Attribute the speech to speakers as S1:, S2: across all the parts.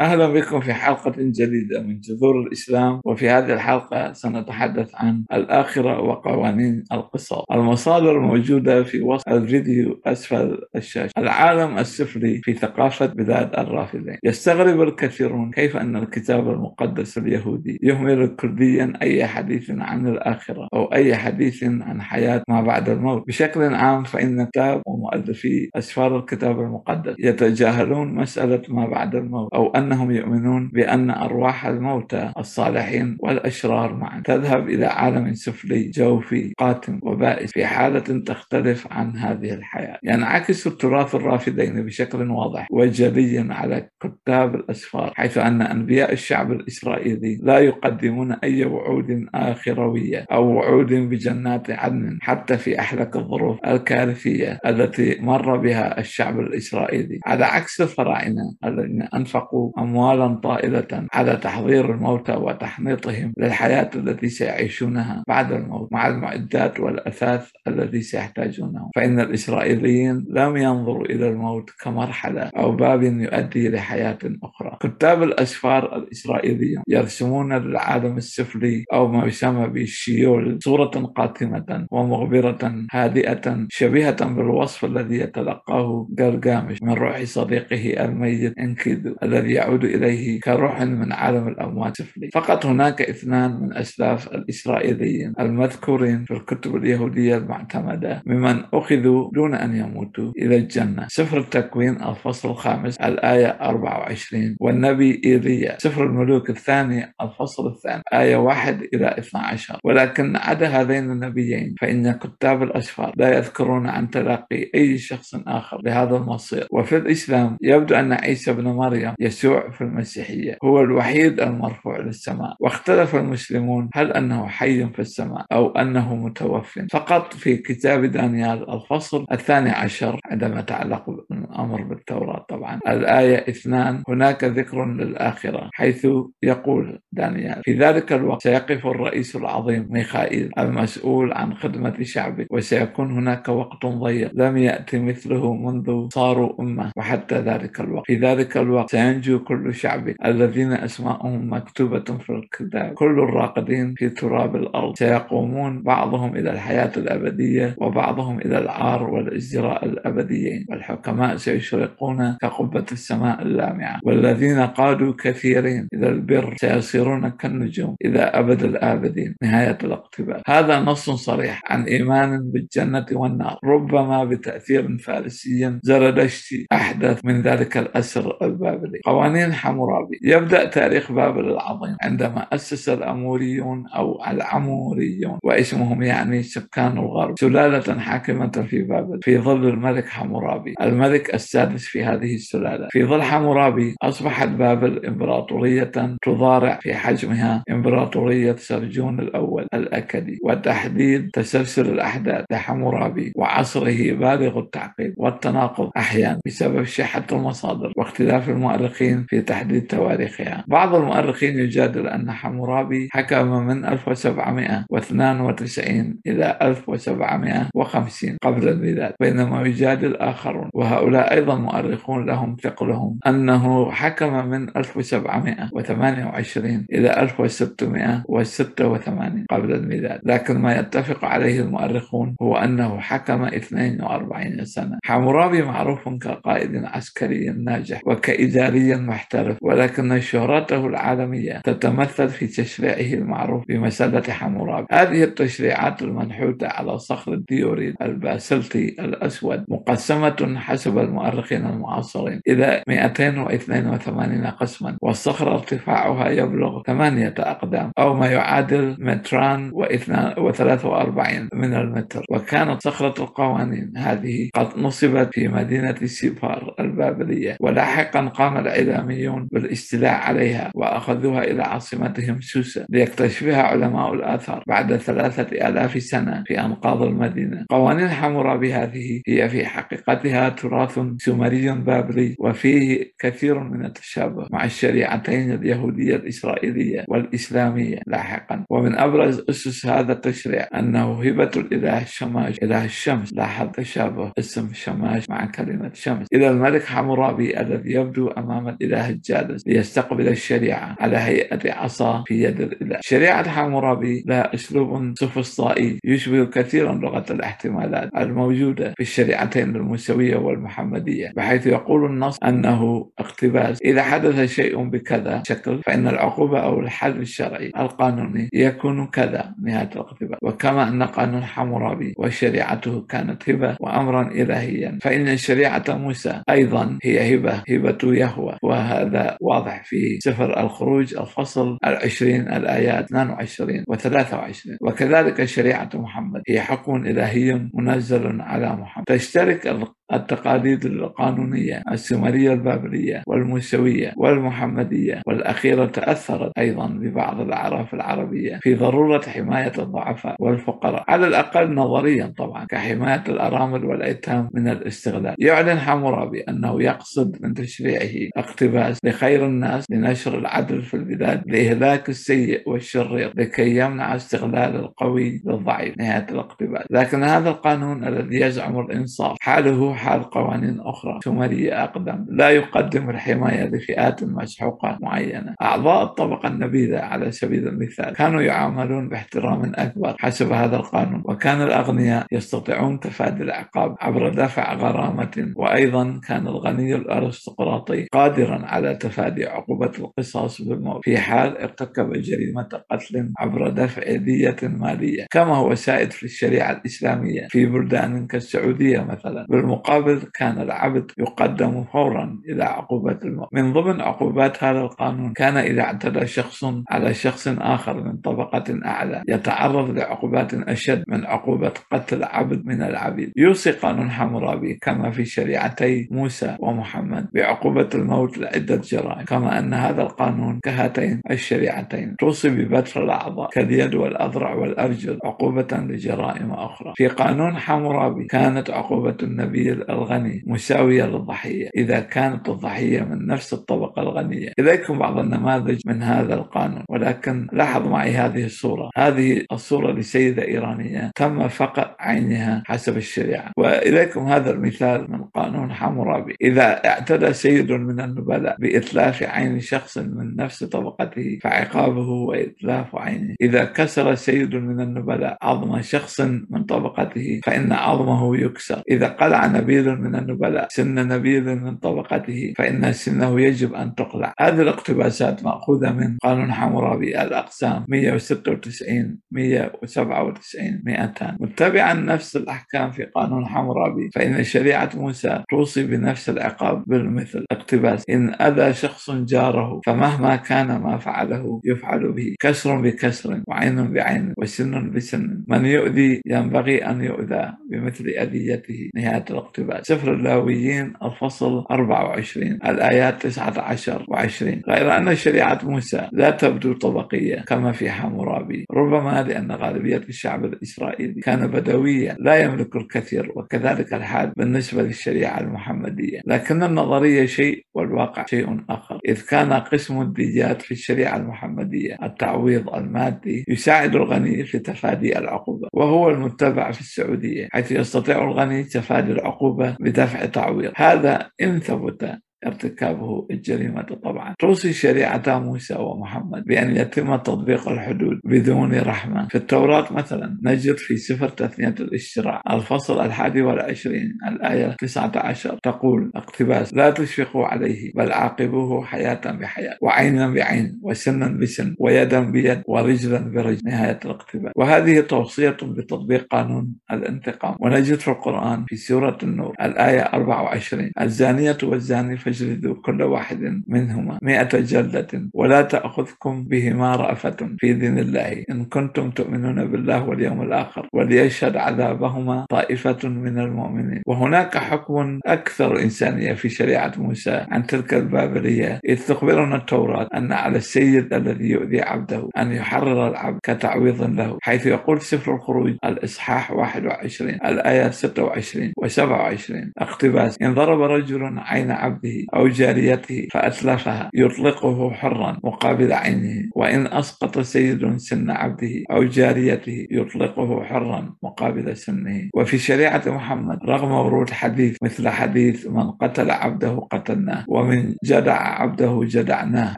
S1: أهلا بكم في حلقة جديدة من جذور الإسلام وفي هذه الحلقة سنتحدث عن الآخرة وقوانين القصاص المصادر موجودة في وصف الفيديو أسفل الشاشة. العالم السفلي في ثقافة بلاد الرافدين. يستغرب الكثيرون كيف أن الكتاب المقدس اليهودي يهمل كليا أي حديث عن الآخرة أو أي حديث عن حياة ما بعد الموت. بشكل عام فإن الكتاب ومؤلفي أسفار الكتاب المقدس يتجاهلون مسألة ما بعد الموت أو أن أنهم يؤمنون بأن أرواح الموتى الصالحين والأشرار معا. تذهب إلى عالم سفلي جوفي قاتم وبائس في حالة تختلف عن هذه الحياة. ينعكس التراث الرافدين بشكل واضح وجلي على كتاب الأسفار حيث أن أنبياء الشعب الإسرائيلي لا يقدمون أي وعود آخروية أو وعود بجنات عدن حتى في أحلك الظروف الكارثية التي مر بها الشعب الإسرائيلي. على عكس الفراعنة الذين أنفقوا أموالا طائلة على تحضير الموتى وتحنيطهم للحياة التي سيعيشونها بعد الموت مع المعدات والأثاث الذي سيحتاجونه فإن الإسرائيليين لم ينظروا إلى الموت كمرحلة أو باب يؤدي لحياة أخرى. كتاب الأسفار الإسرائيليون يرسمون للعالم السفلي أو ما يسمى بالشيول صورة قاتمة ومغبرة هادئة شبيهة بالوصف الذي يتلقاه جلجامش من روح صديقه الميت انكيدو الذي يعود إليه كروح من عالم الأموات السفلي فقط هناك اثنان من أسلاف الإسرائيليين المذكورين في الكتب اليهودية المعتمدة ممن أخذوا دون أن يموتوا إلى الجنة. سفر التكوين الفصل الخامس الآية 24 والنبي إيليا. سفر الملوك الثاني الفصل الثاني آية 1 إلى 12 ولكن عدا هذين النبيين فإن كتاب الأسفار لا يذكرون عن تلقي أي شخص آخر لهذا المصير. وفي الإسلام يبدو أن عيسى بن مريم يسوع في المسيحية هو الوحيد المرفوع للسماء. واختلف المسلمون هل أنه حي في السماء أو أنه متوف. فقط في كتاب دانيال الفصل الثاني عشر عندما تعلق بالأمر بالتوراة طبعا الآية اثنان هناك ذكر للآخرة حيث يقول دانيال في ذلك الوقت سيقف الرئيس العظيم ميخائيل المسؤول عن خدمة شعبه وسيكون هناك وقت ضيق لم يأتي مثله منذ صاروا أمة وحتى ذلك الوقت. في ذلك الوقت سينجو كل شعب الذين أسماءهم مكتوبة في الكتاب. كل الراقدين في تراب الأرض. سيقومون بعضهم إلى الحياة الأبدية وبعضهم إلى العار والإزدراء الأبديين والحكماء سيشرقون كقبة السماء اللامعة. والذين قادوا كثيرين إلى البر سيصيرون كالنجوم إلى أبد الآبدين. نهاية الاقتباس. هذا نص صريح عن إيمان بالجنة والنار. ربما بتأثير فارسي زردشتي أحدث من ذلك الأسر البابلي. قوانين قوانين حمورابي يبدأ تاريخ بابل العظيم عندما أسس الأموريون أو العموريون واسمهم يعني؟ سكان الغرب. سلالة حاكمة في بابل في ظل الملك حمورابي. الملك السادس في هذه السلالة. في ظل حمورابي أصبحت بابل إمبراطورية تضارع في حجمها إمبراطورية سرجون الأول الأكدي وتحديد تسلسل الأحداث لحمورابي وعصره بالغ التعقيد والتناقض أحيانا بسبب شحة المصادر واختلاف المؤرخين في تحديد تواريخها. بعض المؤرخين يجادل أن حمورابي حكم من 1792 إلى 1750 قبل الميلاد بينما يجادل آخرون. وهؤلاء أيضا مؤرخون لهم ثقلهم. أنه حكم من 1728 إلى 1686 قبل الميلاد. لكن ما يتفق عليه المؤرخون هو أنه حكم 42 سنة. حمورابي معروف كقائد عسكري ناجح وكإداري محترف ولكن شهرته العالمية تتمثل في تشريعه المعروف بمسلة حمورابي. هذه التشريعات المنحوتة على صخر الديوريت البازلتي الأسود مقسمة حسب المؤرخين المعاصرين إلى 282 قسما والصخرة ارتفاعها يبلغ 8 أقدام أو ما يعادل متران و43 من المتر. وكانت صخرة القوانين هذه قد نصبت في مدينة سيبار البابلية ولاحقا قام العيلاميون بالاستيلاء عليها وأخذوها إلى عاصمتهم سوسة ليكتشفها علماء الآثار بعد ثلاثة آلاف سنة في أنقاض المدينة. قوانين حمورابي هذه هي في حقيقتها تراث سومري بابلي وفيه كثير من التشابه مع الشريعتين اليهودية الإسرائيلية والإسلامية لاحقا. ومن أبرز أسس هذا التشريع أنه هبة الإله الشماش. إله الشمس لاحظ تشابه اسم شماش مع كلمة شمس. إلى الملك حمورابي الذي يبدو أمام الإله الجالس ليستقبل الشريعة على هيئة عصا في يد الإله. شريعة حمورابي لها أسلوب سفسطائي يشبه كثيرا لغة الاحتمالات الموجودة في الشريعتين الموسوية والمحمدية بحيث يقول النص أنه اقتباس. إذا حدث شيء بكذا شكل فإن العقوبة أو الحل الشرعي القانوني يكون كذا نهاية الاقتباس. وكما أن قانون حمورابي وشريعته كانت هبة وأمرا إلهيا فإن شريعة موسى أيضا هي هبة هبة يهوى. وهذا واضح في سفر الخروج الفصل العشرين الآيات 22 و 23 وكذلك شريعة محمد. هي حكم إلهي منزل على محمد. تشترك التقاليد القانونية السومرية البابلية والموسوية والمحمدية والأخيرة تأثرت أيضا ببعض الأعراف العربية في ضرورة حماية الضعفاء والفقراء على الأقل نظريا طبعا كحماية الأرامل والأيتام من الاستغلال. يعلن حمورابي أنه يقصد من تشريعه اقتباس لخير الناس لنشر العدل في البلاد لإهلاك السيء والشرير لكي يمنع استغلال القوي للضعيف نهاية الاقتباس. لكن هذا القانون الذي يزعم الإنصاف حاله حال قوانين أخرى. سومرية أقدم. لا يقدم الحماية لفئات مسحوقة معينة. أعضاء الطبقة النبيذة على سبيل المثال كانوا يعاملون باحترام أكبر حسب هذا القانون وكان الأغنياء يستطيعون تفادي العقاب عبر دفع غرامة وأيضا كان الغني الأرستقراطي قادرا على تفادي عقوبة القصاص بالموت في حال ارتكب جريمة قتل عبر دفع دية مالية كما هو سائد في الشريعة الإسلامية في بلدان كالسعودية مثلا. بالمقابل كان العبد يقدم فورا إلى عقوبة الموت من ضمن عقوبات هذا القانون كان إذا اعتدى شخص على شخص آخر من طبقة أعلى يتعرض لعقوبات أشد من عقوبة قتل عبد من العبيد. يوصي قانون حمورابي كما في شريعتي موسى ومحمد بعقوبة الموت لعدة جرائم كما أن هذا القانون كهاتين الشريعتين. توصي ببتر الأعضاء كاليد والأذرع والأرجل عقوبة لجرائم أخرى. في قانون حمورابي كانت عقوبة النبي الغني مساوية للضحية. إذا كانت الضحية من نفس الطبقة الغنية. إليكم بعض النماذج من هذا القانون. ولكن لاحظ معي هذه الصورة. هذه الصورة لسيدة إيرانية. تم فقع عينها حسب الشريعة. وإليكم هذا المثال من قانون حمورابي إذا اعتدى سيد من النبلاء بإتلاف عين شخص من نفس طبقته فعقابه وإتلاف عينه إذا كسر سيد من النبلاء عظم شخص من طبقته فإن عظمه يكسر. إذا قلع نبيل من النبلاء سن نبيل من طبقته فإن سنه يجب أن تقلع. هذه الاقتباسات مأخوذة من قانون حمورابي الأقسام 196 197 200 متبعا نفس الأحكام في قانون حمورابي فإن شريعة موسى توصي بنفس العقاب بالمثل. اقتباس إن أذى شخص جاره فمهما كان ما فعله يفعل به. كسر بكسر وعين بعين وسن بسن. من يؤذي ينبغي أن يؤذى بمثل أذيته. نهاية الاقتباس. سفر اللاويين الفصل 24 الآيات 19 و20 غير أن شريعة موسى لا تبدو طبقية كما في حمورابي ربما لأن غالبية الشعب الإسرائيلي كان بدويا لا يملك الكثير وكذلك الحال بالنسبة للشريعة. المحمدية. لكن النظرية شيء والواقع شيء آخر. إذ كان قسم الديات في الشريعة المحمدية التعويض المادي يساعد الغني في تفادي العقوبة. وهو المتبع في السعودية حيث يستطيع الغني تفادي العقوبة بدفع تعويض. هذا إن ثبت ارتكابه الجريمة طبعا. توصي شريعة موسى ومحمد بأن يتم تطبيق الحدود بدون رحمة. في التوراة مثلا نجد في سفر تثنية الاشتراع الفصل الحادي والعشرين الآية 19 تقول اقتباس لا تشفقوا عليه بل عاقبوه حياة بحياة وعينا بعين وسنا بسن ويدا بيد ورجلا برجل. نهاية الاقتباس. وهذه توصية بتطبيق قانون الانتقام. ونجد في القرآن في سورة النور الآية 24 الزانية والزاني فاجلدوا كل واحد منهما مئة جلدة ولا تأخذكم بهما رأفة في دين الله. إن كنتم تؤمنون بالله واليوم الآخر وليشهد عذابهما طائفة من المؤمنين. وهناك حكم أكثر إنسانية في شريعة موسى عن تلك البابلية. إذ تخبرنا التوراة أن على السيد الذي يؤذي عبده أن يحرر العبد كتعويض له حيث يقول سفر الخروج الإصحاح 21 الآية 26 و 27 اقتباس إن ضرب رجل عين عبده أو جاريته فأتلفها يطلقه حرا مقابل عينه. وإن أسقط سيد سن عبده أو جاريته يطلقه حرا مقابل سنه. وفي شريعة محمد رغم ورود حديث مثل حديث من قتل عبده قتلناه ومن جدع عبده جدعناه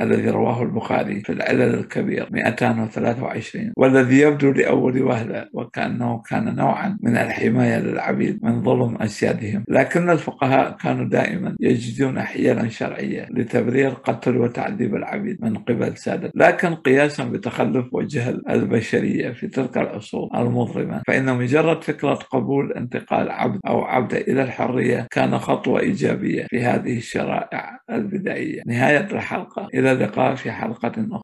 S1: الذي رواه البخاري في العلل الكبير 223 والذي يبدو لأول وهلة وكأنه كان نوعا من الحماية للعبيد من ظلم أسيادهم لكن الفقهاء كانوا دائما يجدون حيلا شرعية لتبرير قتل وتعذيب العبيد من قبل سادة. لكن قياسا بتخلف وجهل البشرية في تلك العصور المظلمة. فإن مجرد فكرة قبول انتقال عبد أو عبد إلى الحرية كان خطوة إيجابية في هذه الشرائع البدائية. نهاية الحلقة. إلى اللقاء في حلقة أخرى.